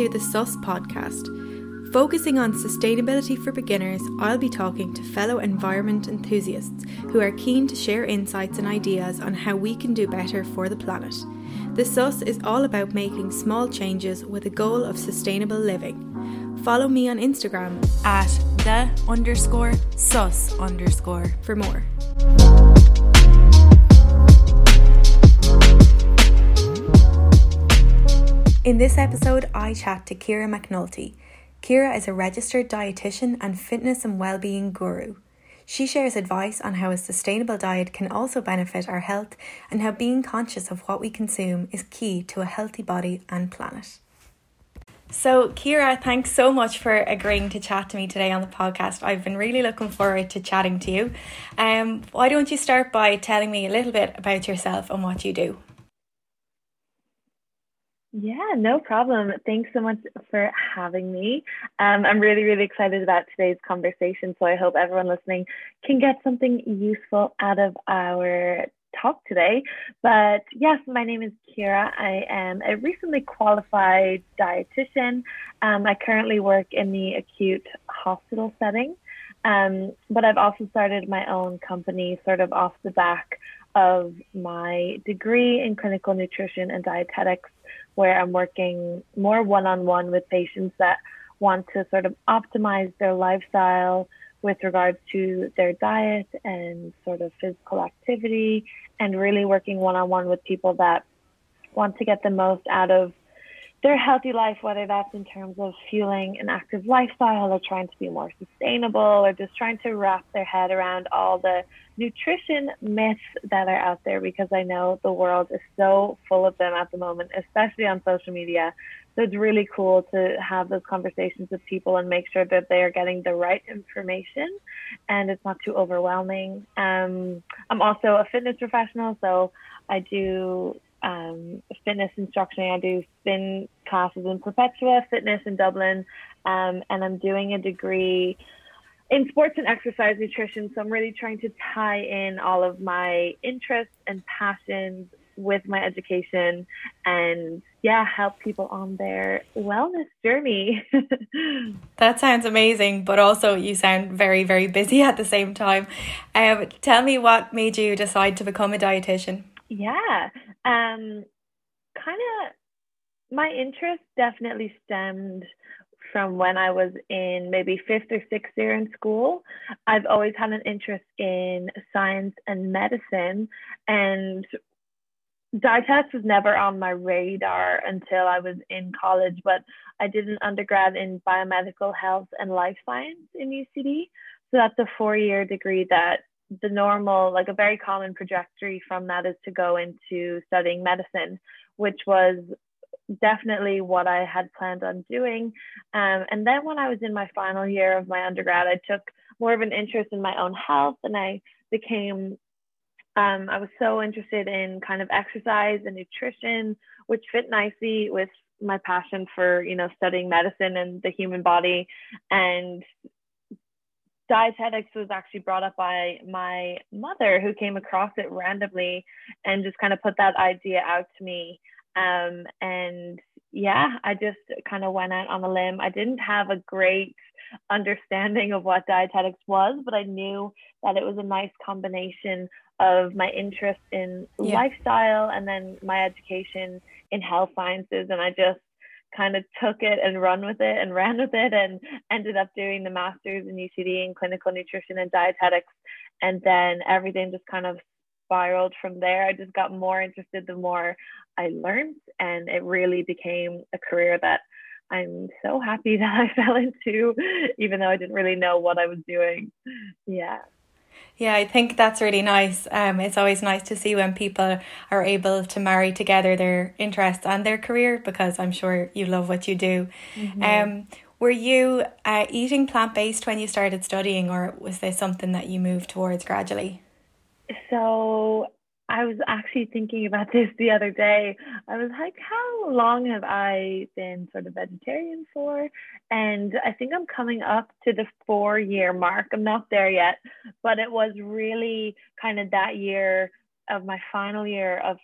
to the SUS podcast. Focusing on sustainability for beginners, I'll be talking to fellow environment enthusiasts who are keen to share insights and ideas on how we can do better for the planet. The SUS is all about making small changes with a goal of sustainable living. Follow me on Instagram at the underscore sus underscore for more. In this episode, I chat to Ciara McNulty. Ciara is a registered dietitian and fitness and well-being guru. She shares advice on how a sustainable diet can also benefit our health and how being conscious of what we consume is key to a healthy body and planet. So, Ciara, thanks so much for agreeing to chat to me today on the podcast. I've been really looking forward to chatting to you. Um, why don't you start by telling me a little bit about yourself and what you do? Yeah, no problem. Thanks so much for having me. Um, I'm really, really excited about today's conversation. So I hope everyone listening can get something useful out of our talk today. But yes, my name is Ciara. I am a recently qualified dietitian. Um, I currently work in the acute hospital setting. Um, but I've also started my own company sort of off the back of my degree in clinical nutrition and dietetics where I'm working more one on one with patients that want to sort of optimize their lifestyle with regards to their diet and sort of physical activity, and really working one on one with people that want to get the most out of their healthy life, whether that's in terms of fueling an active lifestyle or trying to be more sustainable or just trying to wrap their head around all the nutrition myths that are out there because I know the world is so full of them at the moment, especially on social media. So it's really cool to have those conversations with people and make sure that they are getting the right information and it's not too overwhelming. Um, I'm also a fitness professional, so I do um, fitness instruction. I do spin classes in Perpetua Fitness in Dublin, um, and I'm doing a degree in sports and exercise nutrition. So I'm really trying to tie in all of my interests and passions with my education and yeah, help people on their wellness journey. that sounds amazing, but also you sound very, very busy at the same time. Um, tell me what made you decide to become a dietitian? Yeah. Um, kind of my interest definitely stemmed from when I was in maybe fifth or sixth year in school. I've always had an interest in science and medicine, and dietetics was never on my radar until I was in college. But I did an undergrad in biomedical health and life science in UCD. So that's a four year degree that the normal, like a very common trajectory from that is to go into studying medicine, which was definitely what I had planned on doing. Um, and then when I was in my final year of my undergrad, I took more of an interest in my own health and I became, um, I was so interested in kind of exercise and nutrition, which fit nicely with my passion for, you know, studying medicine and the human body. And dietetics was actually brought up by my mother who came across it randomly and just kind of put that idea out to me um, and yeah i just kind of went out on a limb i didn't have a great understanding of what dietetics was but i knew that it was a nice combination of my interest in yeah. lifestyle and then my education in health sciences and i just kind of took it and run with it and ran with it and ended up doing the master's in UCD in clinical nutrition and dietetics. And then everything just kind of spiraled from there. I just got more interested the more I learned, and it really became a career that I'm so happy that I fell into, even though I didn't really know what I was doing. Yeah. Yeah, I think that's really nice. Um, it's always nice to see when people are able to marry together their interests and their career because I'm sure you love what you do. Mm-hmm. Um, were you uh, eating plant based when you started studying, or was this something that you moved towards gradually? So I was actually thinking about this the other day. I was like, how long have I been sort of vegetarian for? And I think I'm coming up to the four year mark. I'm not there yet, but it was really kind of that year of my final year of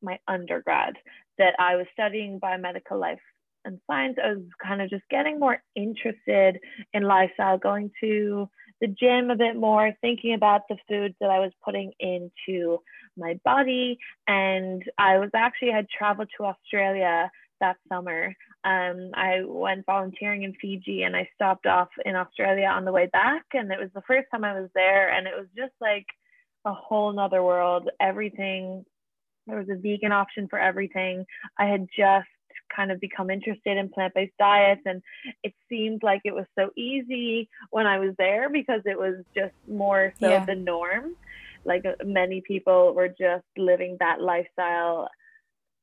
my undergrad that I was studying biomedical life and science. I was kind of just getting more interested in lifestyle, going to the gym a bit more, thinking about the foods that I was putting into my body. And I was actually had traveled to Australia that summer. Um, I went volunteering in Fiji and I stopped off in Australia on the way back. And it was the first time I was there. And it was just like a whole nother world. Everything, there was a vegan option for everything. I had just kind of become interested in plant-based diets and it seemed like it was so easy when I was there because it was just more so yeah. the norm like uh, many people were just living that lifestyle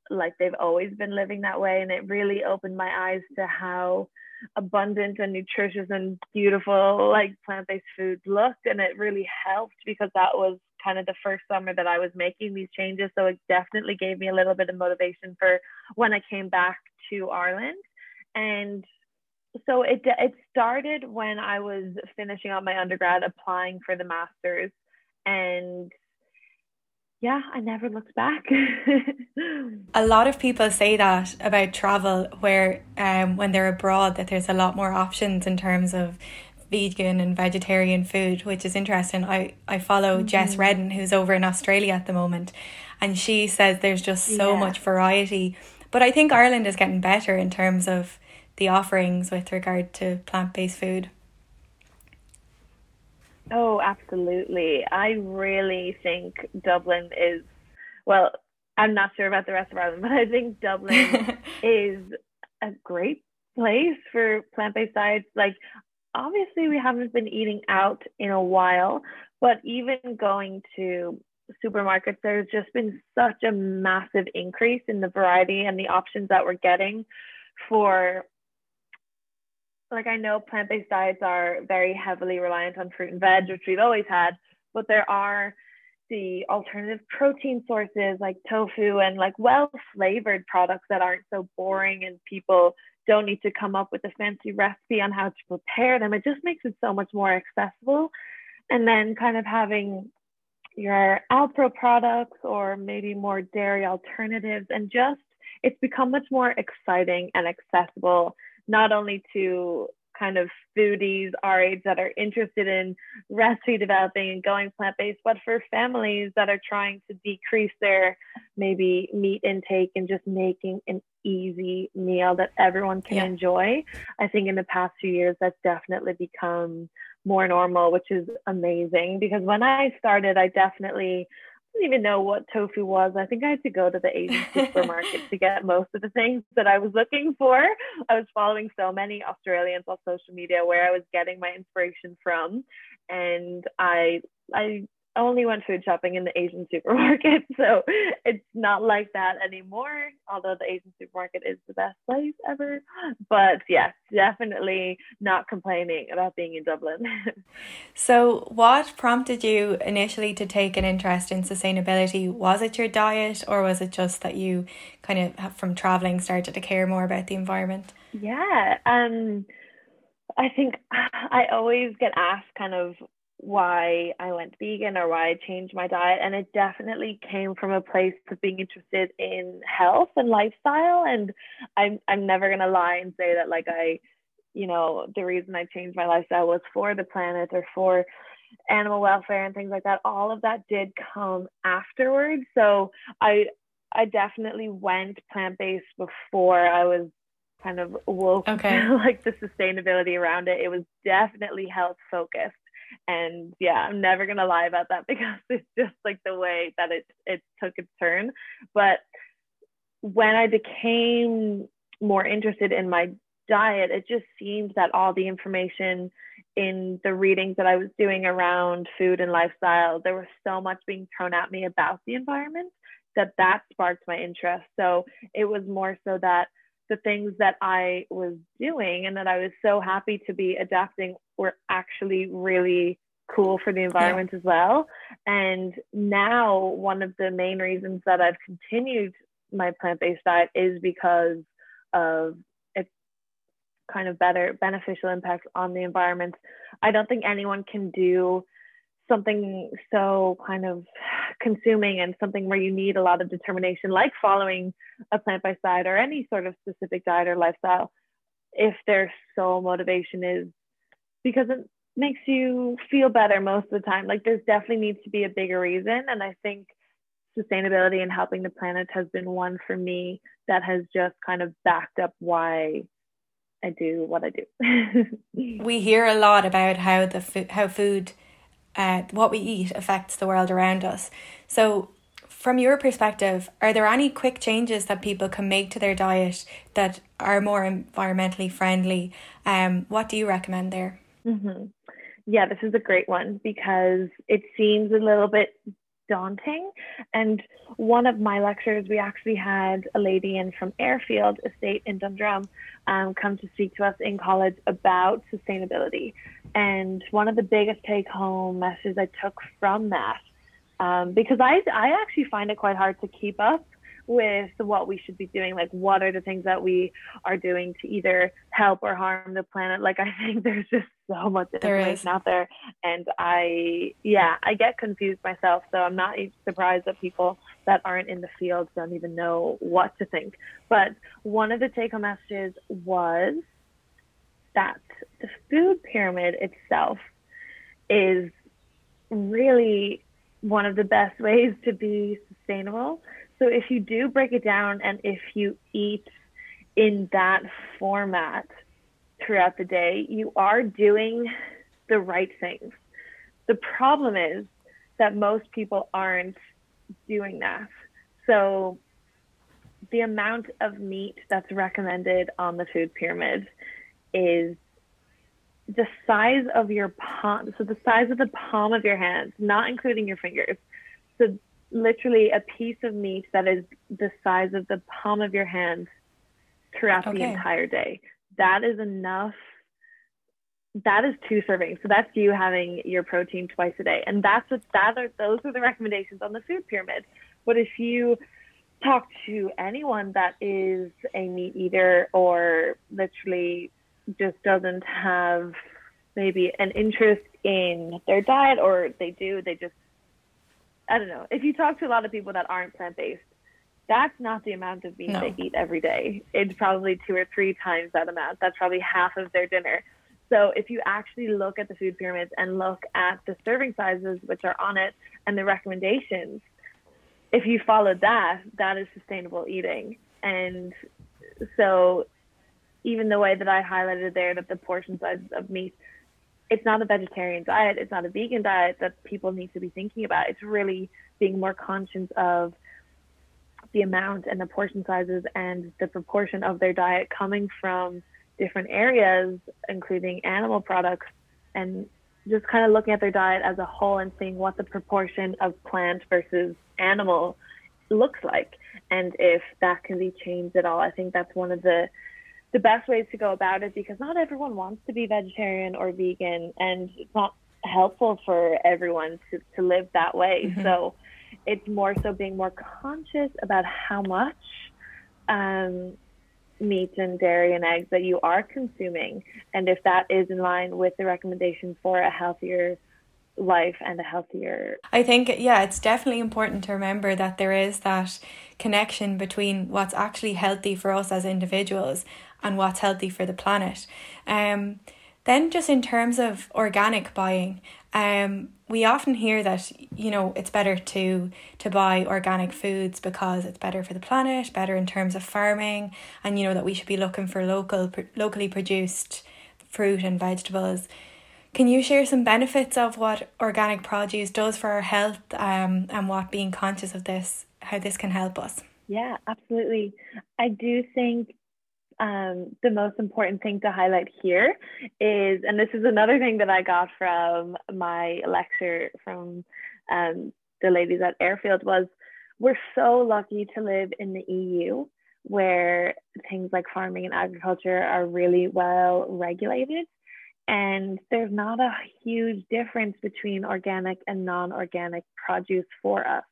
like they've always been living that way and it really opened my eyes to how abundant and nutritious and beautiful like plant-based foods looked and it really helped because that was kind of the first summer that I was making these changes so it definitely gave me a little bit of motivation for when I came back to Ireland. And so it it started when I was finishing up my undergrad applying for the masters and yeah, I never looked back. a lot of people say that about travel, where um, when they're abroad, that there's a lot more options in terms of vegan and vegetarian food, which is interesting. I, I follow mm-hmm. Jess Redden, who's over in Australia at the moment, and she says there's just so yeah. much variety. But I think Ireland is getting better in terms of the offerings with regard to plant based food. Oh, absolutely. I really think Dublin is, well, I'm not sure about the rest of Ireland, but I think Dublin is a great place for plant based diets. Like, obviously, we haven't been eating out in a while, but even going to supermarkets, there's just been such a massive increase in the variety and the options that we're getting for like I know plant-based diets are very heavily reliant on fruit and veg, which we've always had, but there are the alternative protein sources like tofu and like well flavored products that aren't so boring and people don't need to come up with a fancy recipe on how to prepare them. It just makes it so much more accessible. And then kind of having your Alpro products or maybe more dairy alternatives and just it's become much more exciting and accessible not only to kind of foodies our age that are interested in recipe developing and going plant based, but for families that are trying to decrease their maybe meat intake and just making an easy meal that everyone can yeah. enjoy. I think in the past few years, that's definitely become more normal, which is amazing because when I started, I definitely didn't even know what tofu was. I think I had to go to the Asian supermarket to get most of the things that I was looking for. I was following so many Australians on social media where I was getting my inspiration from. And I I only went food shopping in the Asian supermarket. So it's not like that anymore, although the Asian supermarket is the best place ever. But yes, definitely not complaining about being in Dublin. so, what prompted you initially to take an interest in sustainability? Was it your diet, or was it just that you kind of, from traveling, started to care more about the environment? Yeah. Um, I think I always get asked kind of why I went vegan or why I changed my diet. And it definitely came from a place of being interested in health and lifestyle. And I'm I'm never gonna lie and say that like I, you know, the reason I changed my lifestyle was for the planet or for animal welfare and things like that. All of that did come afterwards. So I I definitely went plant-based before I was kind of woke okay. like the sustainability around it. It was definitely health focused and yeah i'm never going to lie about that because it's just like the way that it it took its turn. But when i became more interested in my diet it just seemed that all the information in the readings that i was doing around food and lifestyle there was so much being thrown at me about the environment that that sparked my interest. So it was more so that the things that I was doing and that I was so happy to be adapting were actually really cool for the environment yeah. as well. And now, one of the main reasons that I've continued my plant based diet is because of its kind of better beneficial impact on the environment. I don't think anyone can do something so kind of consuming and something where you need a lot of determination, like following a plant based diet or any sort of specific diet or lifestyle, if their sole motivation is because it makes you feel better most of the time. Like there's definitely needs to be a bigger reason. And I think sustainability and helping the planet has been one for me that has just kind of backed up why I do what I do. we hear a lot about how the fo- how food uh, what we eat affects the world around us. So, from your perspective, are there any quick changes that people can make to their diet that are more environmentally friendly? Um, what do you recommend there? Mm-hmm. Yeah, this is a great one because it seems a little bit daunting. And one of my lectures, we actually had a lady in from Airfield Estate in Dundrum um, come to speak to us in college about sustainability. And one of the biggest take home messages I took from that, um, because I, I actually find it quite hard to keep up with what we should be doing. Like, what are the things that we are doing to either help or harm the planet? Like, I think there's just so much information out there. And I, yeah, I get confused myself. So I'm not surprised that people that aren't in the field don't even know what to think. But one of the take home messages was that the food pyramid itself is really one of the best ways to be sustainable so if you do break it down and if you eat in that format throughout the day, you are doing the right things. The problem is that most people aren't doing that. So the amount of meat that's recommended on the food pyramid is the size of your palm, so the size of the palm of your hand, not including your fingers. So literally a piece of meat that is the size of the palm of your hand throughout okay. the entire day. That is enough. That is two servings. So that's you having your protein twice a day. And that's what that are those are the recommendations on the food pyramid. But if you talk to anyone that is a meat eater or literally just doesn't have maybe an interest in their diet or they do, they just I don't know. If you talk to a lot of people that aren't plant based, that's not the amount of meat no. they eat every day. It's probably two or three times that amount. That's probably half of their dinner. So if you actually look at the food pyramids and look at the serving sizes which are on it and the recommendations, if you follow that, that is sustainable eating. And so even the way that I highlighted there that the portion size of meat it's not a vegetarian diet, it's not a vegan diet that people need to be thinking about. It's really being more conscious of the amount and the portion sizes and the proportion of their diet coming from different areas, including animal products, and just kind of looking at their diet as a whole and seeing what the proportion of plant versus animal looks like and if that can be changed at all. I think that's one of the the best ways to go about it because not everyone wants to be vegetarian or vegan and it's not helpful for everyone to, to live that way. Mm-hmm. So it's more so being more conscious about how much um, meat and dairy and eggs that you are consuming and if that is in line with the recommendations for a healthier life and a healthier I think yeah it's definitely important to remember that there is that connection between what's actually healthy for us as individuals and what's healthy for the planet. Um, then, just in terms of organic buying, um, we often hear that you know it's better to to buy organic foods because it's better for the planet, better in terms of farming, and you know that we should be looking for local locally produced fruit and vegetables. Can you share some benefits of what organic produce does for our health um, and what being conscious of this, how this can help us? Yeah, absolutely. I do think um, the most important thing to highlight here is, and this is another thing that I got from my lecture from um, the ladies at Airfield was we're so lucky to live in the EU where things like farming and agriculture are really well regulated. And there's not a huge difference between organic and non organic produce for us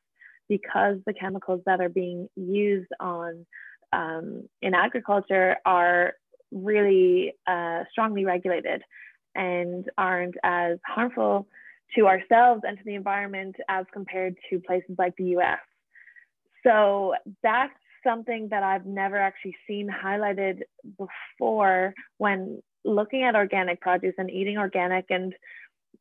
because the chemicals that are being used on um, in agriculture are really uh, strongly regulated and aren't as harmful to ourselves and to the environment as compared to places like the US. So that's something that I've never actually seen highlighted before when looking at organic produce and eating organic. And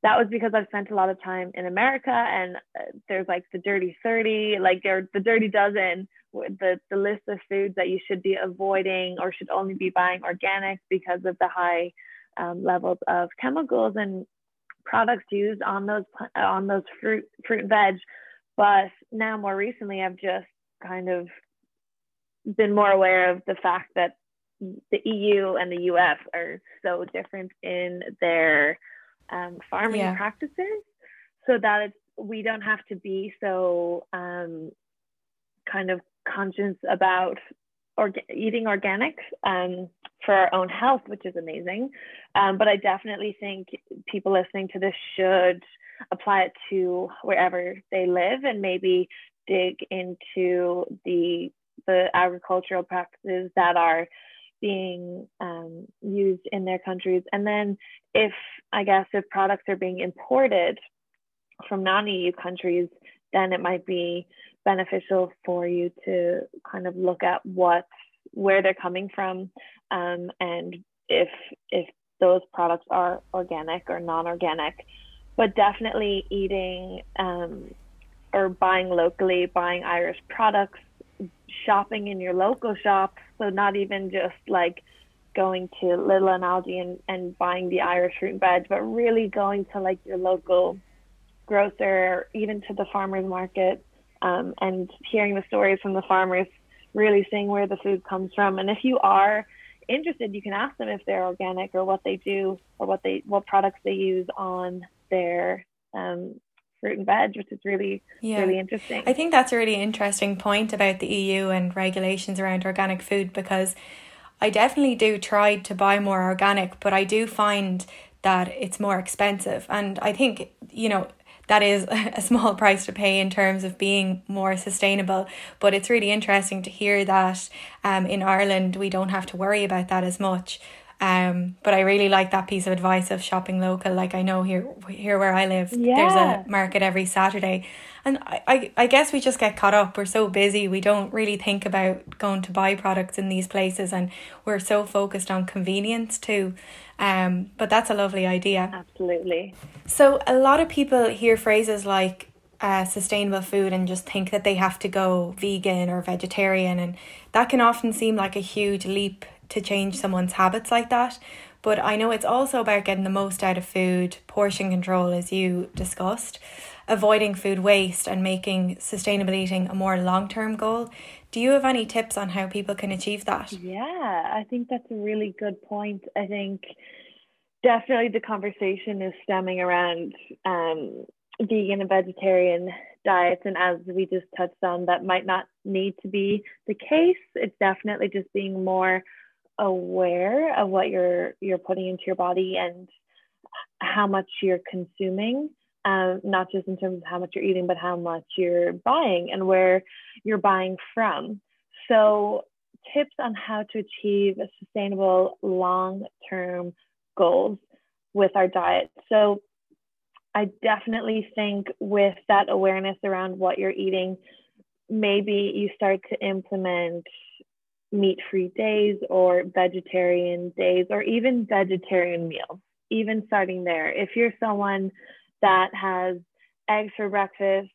that was because I've spent a lot of time in America and uh, there's like the dirty 30, like there, the dirty dozen, the, the list of foods that you should be avoiding or should only be buying organic because of the high um, levels of chemicals and products used on those on those fruit fruit and veg but now more recently i've just kind of been more aware of the fact that the eu and the us are so different in their um, farming yeah. practices so that it's we don't have to be so um, kind of conscious about orga- eating organic um, for our own health, which is amazing. Um, but I definitely think people listening to this should apply it to wherever they live and maybe dig into the the agricultural practices that are being um, used in their countries. And then if I guess if products are being imported from non-EU countries, then it might be beneficial for you to kind of look at what where they're coming from um, and if if those products are organic or non-organic but definitely eating um, or buying locally buying irish products shopping in your local shop so not even just like going to Lidl and Aldi and, and buying the irish root veg but really going to like your local grocer even to the farmers market um, and hearing the stories from the farmers, really seeing where the food comes from. And if you are interested, you can ask them if they're organic or what they do or what they what products they use on their um, fruit and veg, which is really yeah. really interesting. I think that's a really interesting point about the EU and regulations around organic food because I definitely do try to buy more organic, but I do find that it's more expensive. And I think, you know, that is a small price to pay in terms of being more sustainable. But it's really interesting to hear that um, in Ireland we don't have to worry about that as much. Um, but I really like that piece of advice of shopping local. Like I know here here where I live, yeah. there's a market every Saturday, and I, I I guess we just get caught up. We're so busy, we don't really think about going to buy products in these places, and we're so focused on convenience too. Um, but that's a lovely idea. Absolutely. So a lot of people hear phrases like uh, sustainable food and just think that they have to go vegan or vegetarian, and that can often seem like a huge leap to change someone's habits like that. But I know it's also about getting the most out of food, portion control, as you discussed, avoiding food waste, and making sustainable eating a more long term goal. Do you have any tips on how people can achieve that? Yeah, I think that's a really good point. I think definitely the conversation is stemming around um, vegan and vegetarian diets. And as we just touched on, that might not need to be the case. It's definitely just being more aware of what you're you're putting into your body and how much you're consuming um, not just in terms of how much you're eating, but how much you're buying and where you're buying from. So, tips on how to achieve sustainable long term goals with our diet. So, I definitely think with that awareness around what you're eating, maybe you start to implement meat free days or vegetarian days or even vegetarian meals, even starting there. If you're someone that has eggs for breakfast,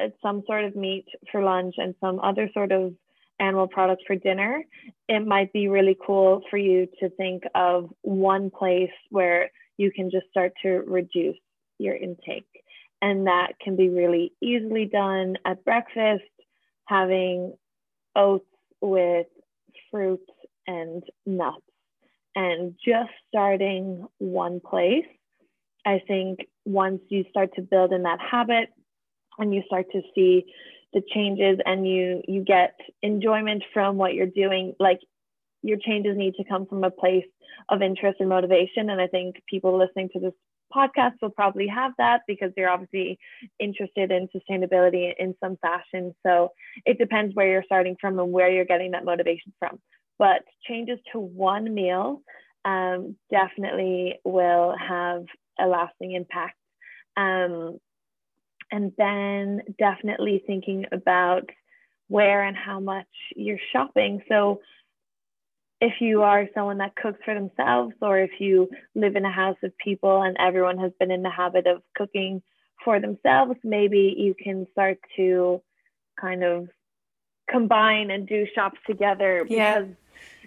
uh, some sort of meat for lunch, and some other sort of animal product for dinner, it might be really cool for you to think of one place where you can just start to reduce your intake. And that can be really easily done at breakfast, having oats with fruit and nuts, and just starting one place I think once you start to build in that habit and you start to see the changes and you you get enjoyment from what you're doing, like your changes need to come from a place of interest and motivation. And I think people listening to this podcast will probably have that because they're obviously interested in sustainability in some fashion. So it depends where you're starting from and where you're getting that motivation from. But changes to one meal um, definitely will have a lasting impact. Um, and then definitely thinking about where and how much you're shopping. So if you are someone that cooks for themselves, or if you live in a house of people and everyone has been in the habit of cooking for themselves, maybe you can start to kind of combine and do shops together because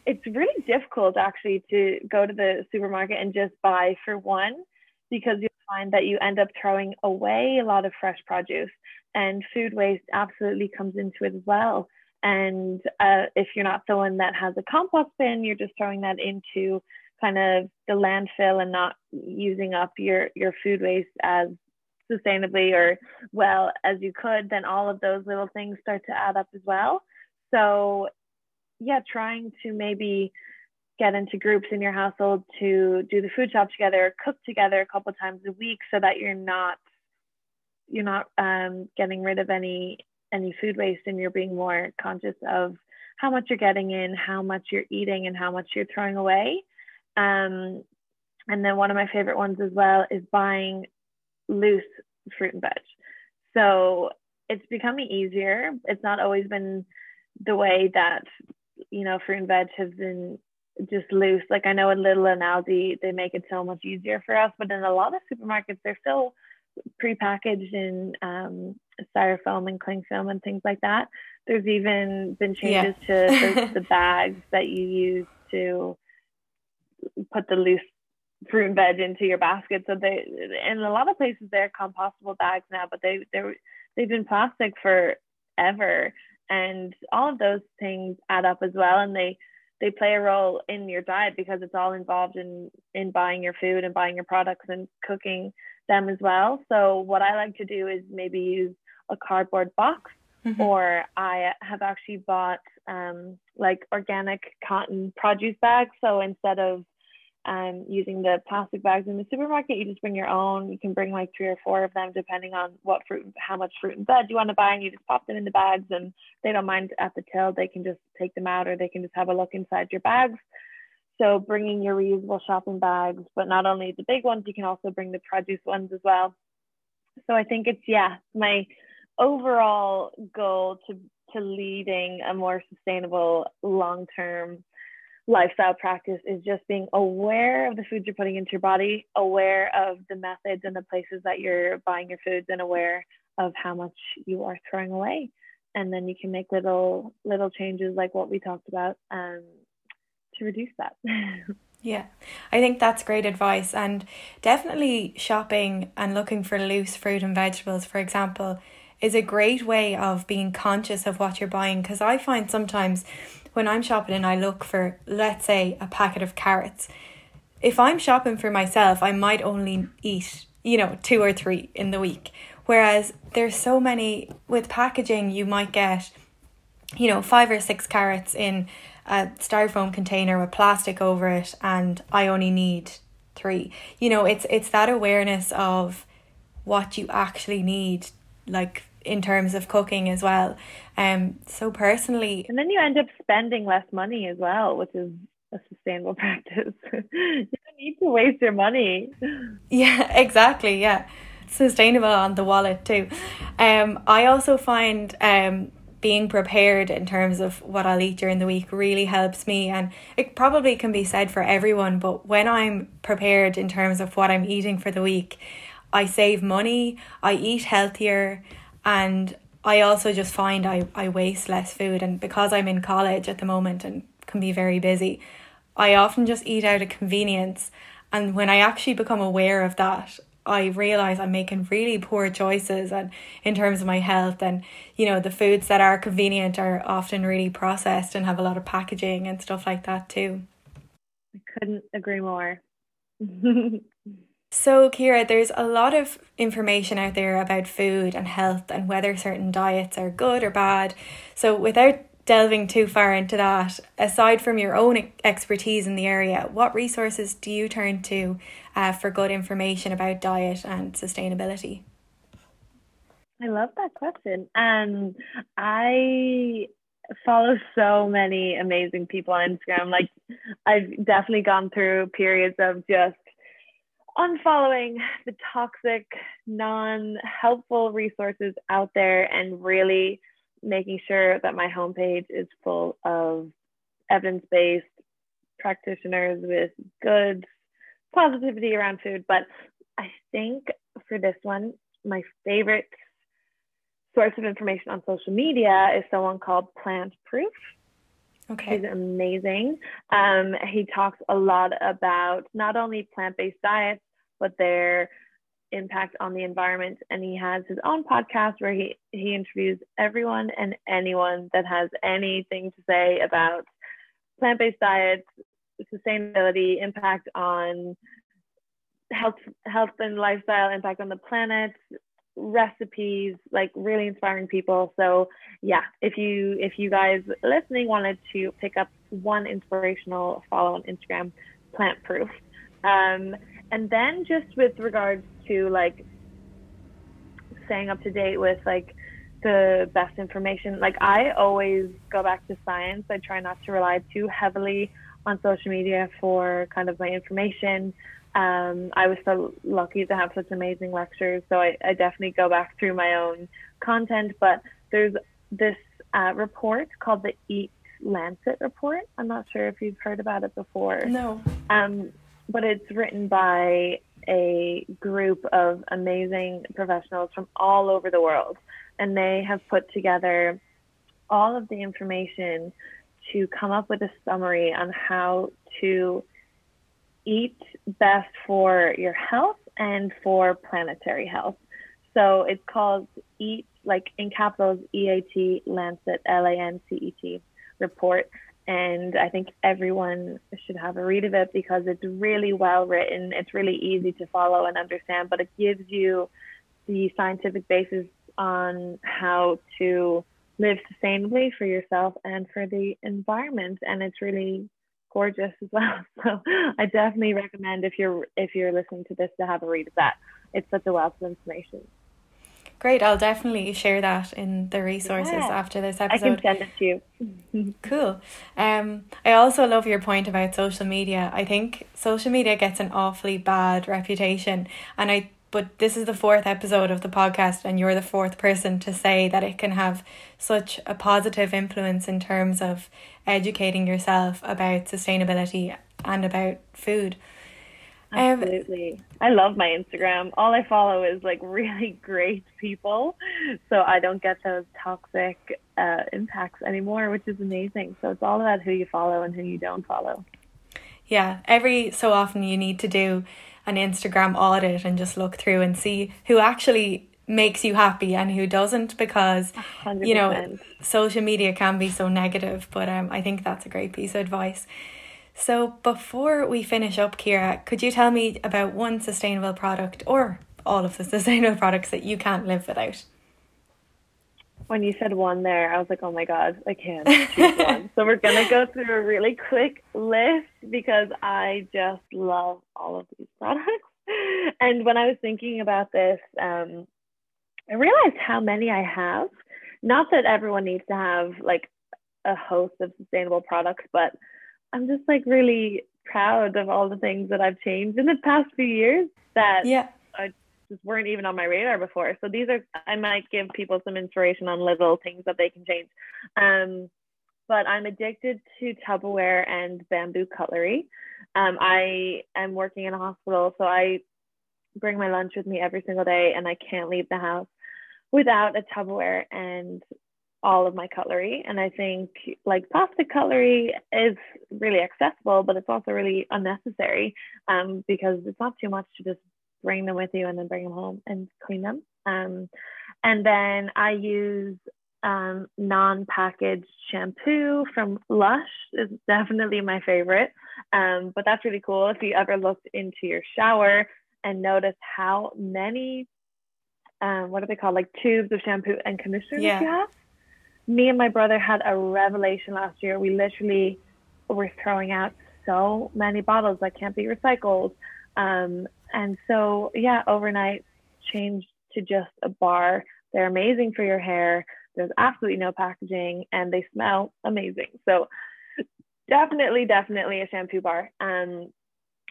it's really difficult actually to go to the supermarket and just buy for one because you find that you end up throwing away a lot of fresh produce and food waste absolutely comes into it as well and uh, if you're not someone that has a compost bin you're just throwing that into kind of the landfill and not using up your your food waste as sustainably or well as you could then all of those little things start to add up as well. So yeah trying to maybe get into groups in your household to do the food shop together, cook together a couple times a week, so that you're not you're not um, getting rid of any any food waste, and you're being more conscious of how much you're getting in, how much you're eating, and how much you're throwing away. Um, and then one of my favorite ones as well is buying loose fruit and veg. So it's becoming easier. It's not always been the way that you know fruit and veg has been just loose. Like I know in Lidl and Aldi, they make it so much easier for us, but in a lot of supermarkets, they're still pre-packaged in um, styrofoam and cling film and things like that. There's even been changes yeah. to the, the bags that you use to put the loose fruit and veg into your basket. So they, in a lot of places, they're compostable bags now, but they they they've been plastic forever, and all of those things add up as well, and they they play a role in your diet because it's all involved in in buying your food and buying your products and cooking them as well. So what I like to do is maybe use a cardboard box mm-hmm. or I have actually bought um, like organic cotton produce bags. So instead of um, using the plastic bags in the supermarket. You just bring your own. You can bring like three or four of them, depending on what fruit, how much fruit and veg you want to buy, and you just pop them in the bags. And they don't mind at the till. They can just take them out, or they can just have a look inside your bags. So bringing your reusable shopping bags, but not only the big ones, you can also bring the produce ones as well. So I think it's yeah, my overall goal to to leading a more sustainable long term lifestyle practice is just being aware of the foods you're putting into your body, aware of the methods and the places that you're buying your foods, and aware of how much you are throwing away. And then you can make little little changes like what we talked about um, to reduce that. Yeah, I think that's great advice. And definitely shopping and looking for loose fruit and vegetables, for example, is a great way of being conscious of what you're buying. Because I find sometimes when I'm shopping and I look for, let's say, a packet of carrots, if I'm shopping for myself, I might only eat, you know, two or three in the week. Whereas there's so many with packaging, you might get, you know, five or six carrots in a styrofoam container with plastic over it, and I only need three. You know, it's it's that awareness of what you actually need, like in terms of cooking as well. Um, so personally, and then you end up spending less money as well, which is a sustainable practice. you don't need to waste your money. Yeah, exactly. Yeah, sustainable on the wallet too. Um, I also find um being prepared in terms of what I'll eat during the week really helps me and it probably can be said for everyone but when I'm prepared in terms of what I'm eating for the week I save money I eat healthier and I also just find I, I waste less food and because I'm in college at the moment and can be very busy, I often just eat out of convenience. And when I actually become aware of that, I realize I'm making really poor choices and in terms of my health and you know the foods that are convenient are often really processed and have a lot of packaging and stuff like that too. I couldn't agree more. So, Ciara, there's a lot of information out there about food and health and whether certain diets are good or bad. So, without delving too far into that, aside from your own expertise in the area, what resources do you turn to uh, for good information about diet and sustainability? I love that question. Um, I follow so many amazing people on Instagram. Like, I've definitely gone through periods of just unfollowing the toxic, non helpful resources out there and really making sure that my homepage is full of evidence based practitioners with good positivity around food. But I think for this one, my favorite source of information on social media is someone called Plant Proof. Okay. He's amazing. Um, he talks a lot about not only plant based diets, but their impact on the environment. And he has his own podcast where he, he interviews everyone and anyone that has anything to say about plant based diets, sustainability, impact on health, health and lifestyle, impact on the planet, recipes like really inspiring people. So yeah if you if you guys listening wanted to pick up one inspirational follow on instagram plant proof. Um, and then just with regards to like staying up to date with like the best information like i always go back to science. I try not to rely too heavily on social media for kind of my information um, I was so lucky to have such amazing lectures, so I, I definitely go back through my own content. But there's this uh, report called the Eat Lancet report. I'm not sure if you've heard about it before. No. Um, but it's written by a group of amazing professionals from all over the world, and they have put together all of the information to come up with a summary on how to eat best for your health and for planetary health. So it's called Eat, like in capitals, EAT Lancet, L A N C E T report. And I think everyone should have a read of it because it's really well written. It's really easy to follow and understand, but it gives you the scientific basis on how to live sustainably for yourself and for the environment. And it's really gorgeous as well. So I definitely recommend if you're if you're listening to this to have a read of that. It's such a wealth of information. Great, I'll definitely share that in the resources yeah. after this episode. I can send it to you. cool. Um, I also love your point about social media. I think social media gets an awfully bad reputation, and I but this is the fourth episode of the podcast and you're the fourth person to say that it can have such a positive influence in terms of educating yourself about sustainability and about food um, Absolutely. Um, I love my Instagram. All I follow is like really great people. So I don't get those toxic uh, impacts anymore, which is amazing. So it's all about who you follow and who you don't follow. Yeah. Every so often you need to do an Instagram audit and just look through and see who actually makes you happy and who doesn't because 100%. you know social media can be so negative but um I think that's a great piece of advice. So before we finish up Ciara, could you tell me about one sustainable product or all of the sustainable products that you can't live without? When you said one there, I was like, oh my God, I can't choose one. so we're going to go through a really quick list because I just love all of these products. And when I was thinking about this, um, I realized how many I have. Not that everyone needs to have like a host of sustainable products, but I'm just like really proud of all the things that I've changed in the past few years that yeah just weren't even on my radar before. So these are I might give people some inspiration on little things that they can change. Um, but I'm addicted to Tupperware and bamboo cutlery. Um, I am working in a hospital, so I bring my lunch with me every single day, and I can't leave the house without a Tupperware and all of my cutlery. And I think like plastic cutlery is really accessible, but it's also really unnecessary um, because it's not too much to just bring them with you and then bring them home and clean them. Um, and then I use um, non-packaged shampoo from Lush is definitely my favorite. Um, but that's really cool. If you ever looked into your shower and noticed how many, um, what are they called, like tubes of shampoo and conditioner yeah. you have. Me and my brother had a revelation last year. We literally were throwing out so many bottles that can't be recycled. Um, and so, yeah, overnight changed to just a bar. They're amazing for your hair. There's absolutely no packaging and they smell amazing. So, definitely, definitely a shampoo bar. Um,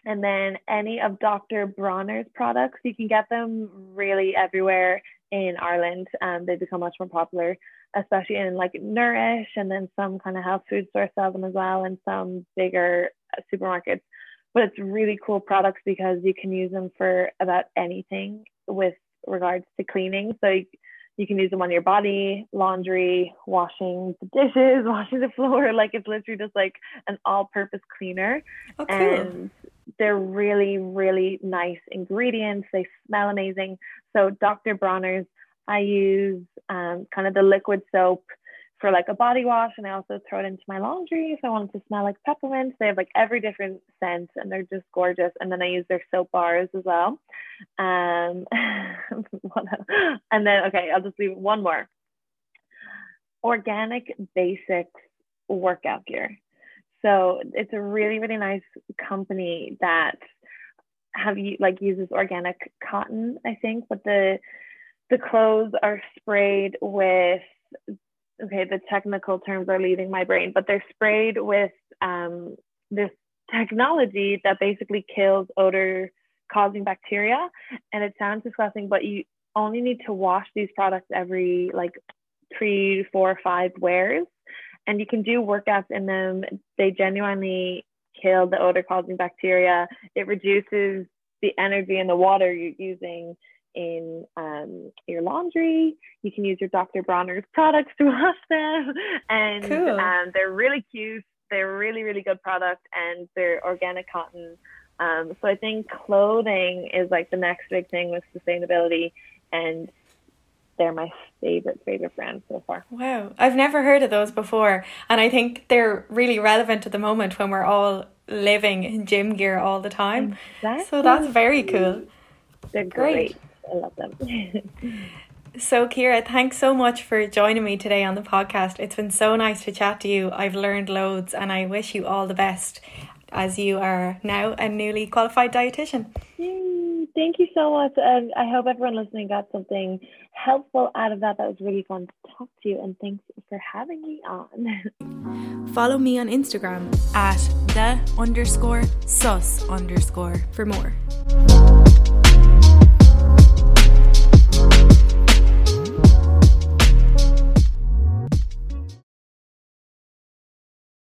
And then any of Dr. Bronner's products, you can get them really everywhere in Ireland. Um, they become much more popular, especially in like Nourish, and then some kind of health food store sell them as well, and some bigger supermarkets. But it's really cool products because you can use them for about anything with regards to cleaning. So you, you can use them on your body, laundry, washing the dishes, washing the floor. Like it's literally just like an all-purpose cleaner. Oh, cool. And they're really, really nice ingredients. They smell amazing. So Dr. Bronner's, I use um, kind of the liquid soap for like a body wash, and I also throw it into my laundry if I want it to smell like peppermint. They have like every different scent, and they're just gorgeous. And then I use their soap bars as well. Um, and then okay, I'll just leave one more. Organic Basics workout gear. So it's a really, really nice company that have you like uses organic cotton, I think, but the the clothes are sprayed with okay, the technical terms are leaving my brain, but they're sprayed with um, this technology that basically kills odor causing bacteria. And it sounds disgusting, but you only need to wash these products every like three, four, five wears and you can do workouts in them. They genuinely kill the odor causing bacteria. It reduces the energy and the water you're using in um, your laundry. You can use your Dr. Bronner's products to wash them. And cool. um, they're really cute. They're really, really good product and they're organic cotton. Um, so I think clothing is like the next big thing with sustainability. And they're my favorite favorite brand so far. Wow, I've never heard of those before, and I think they're really relevant at the moment when we're all living in gym gear all the time. Exactly. So that's very cool. They're great. great. I love them. So, Ciara, thanks so much for joining me today on the podcast. It's been so nice to chat to you. I've learned loads and I wish you all the best as you are now a newly qualified dietitian. Yay. Thank you so much. And I hope everyone listening got something helpful out of that. That was really fun to talk to you. And thanks for having me on. Follow me on Instagram at the underscore sus underscore for more.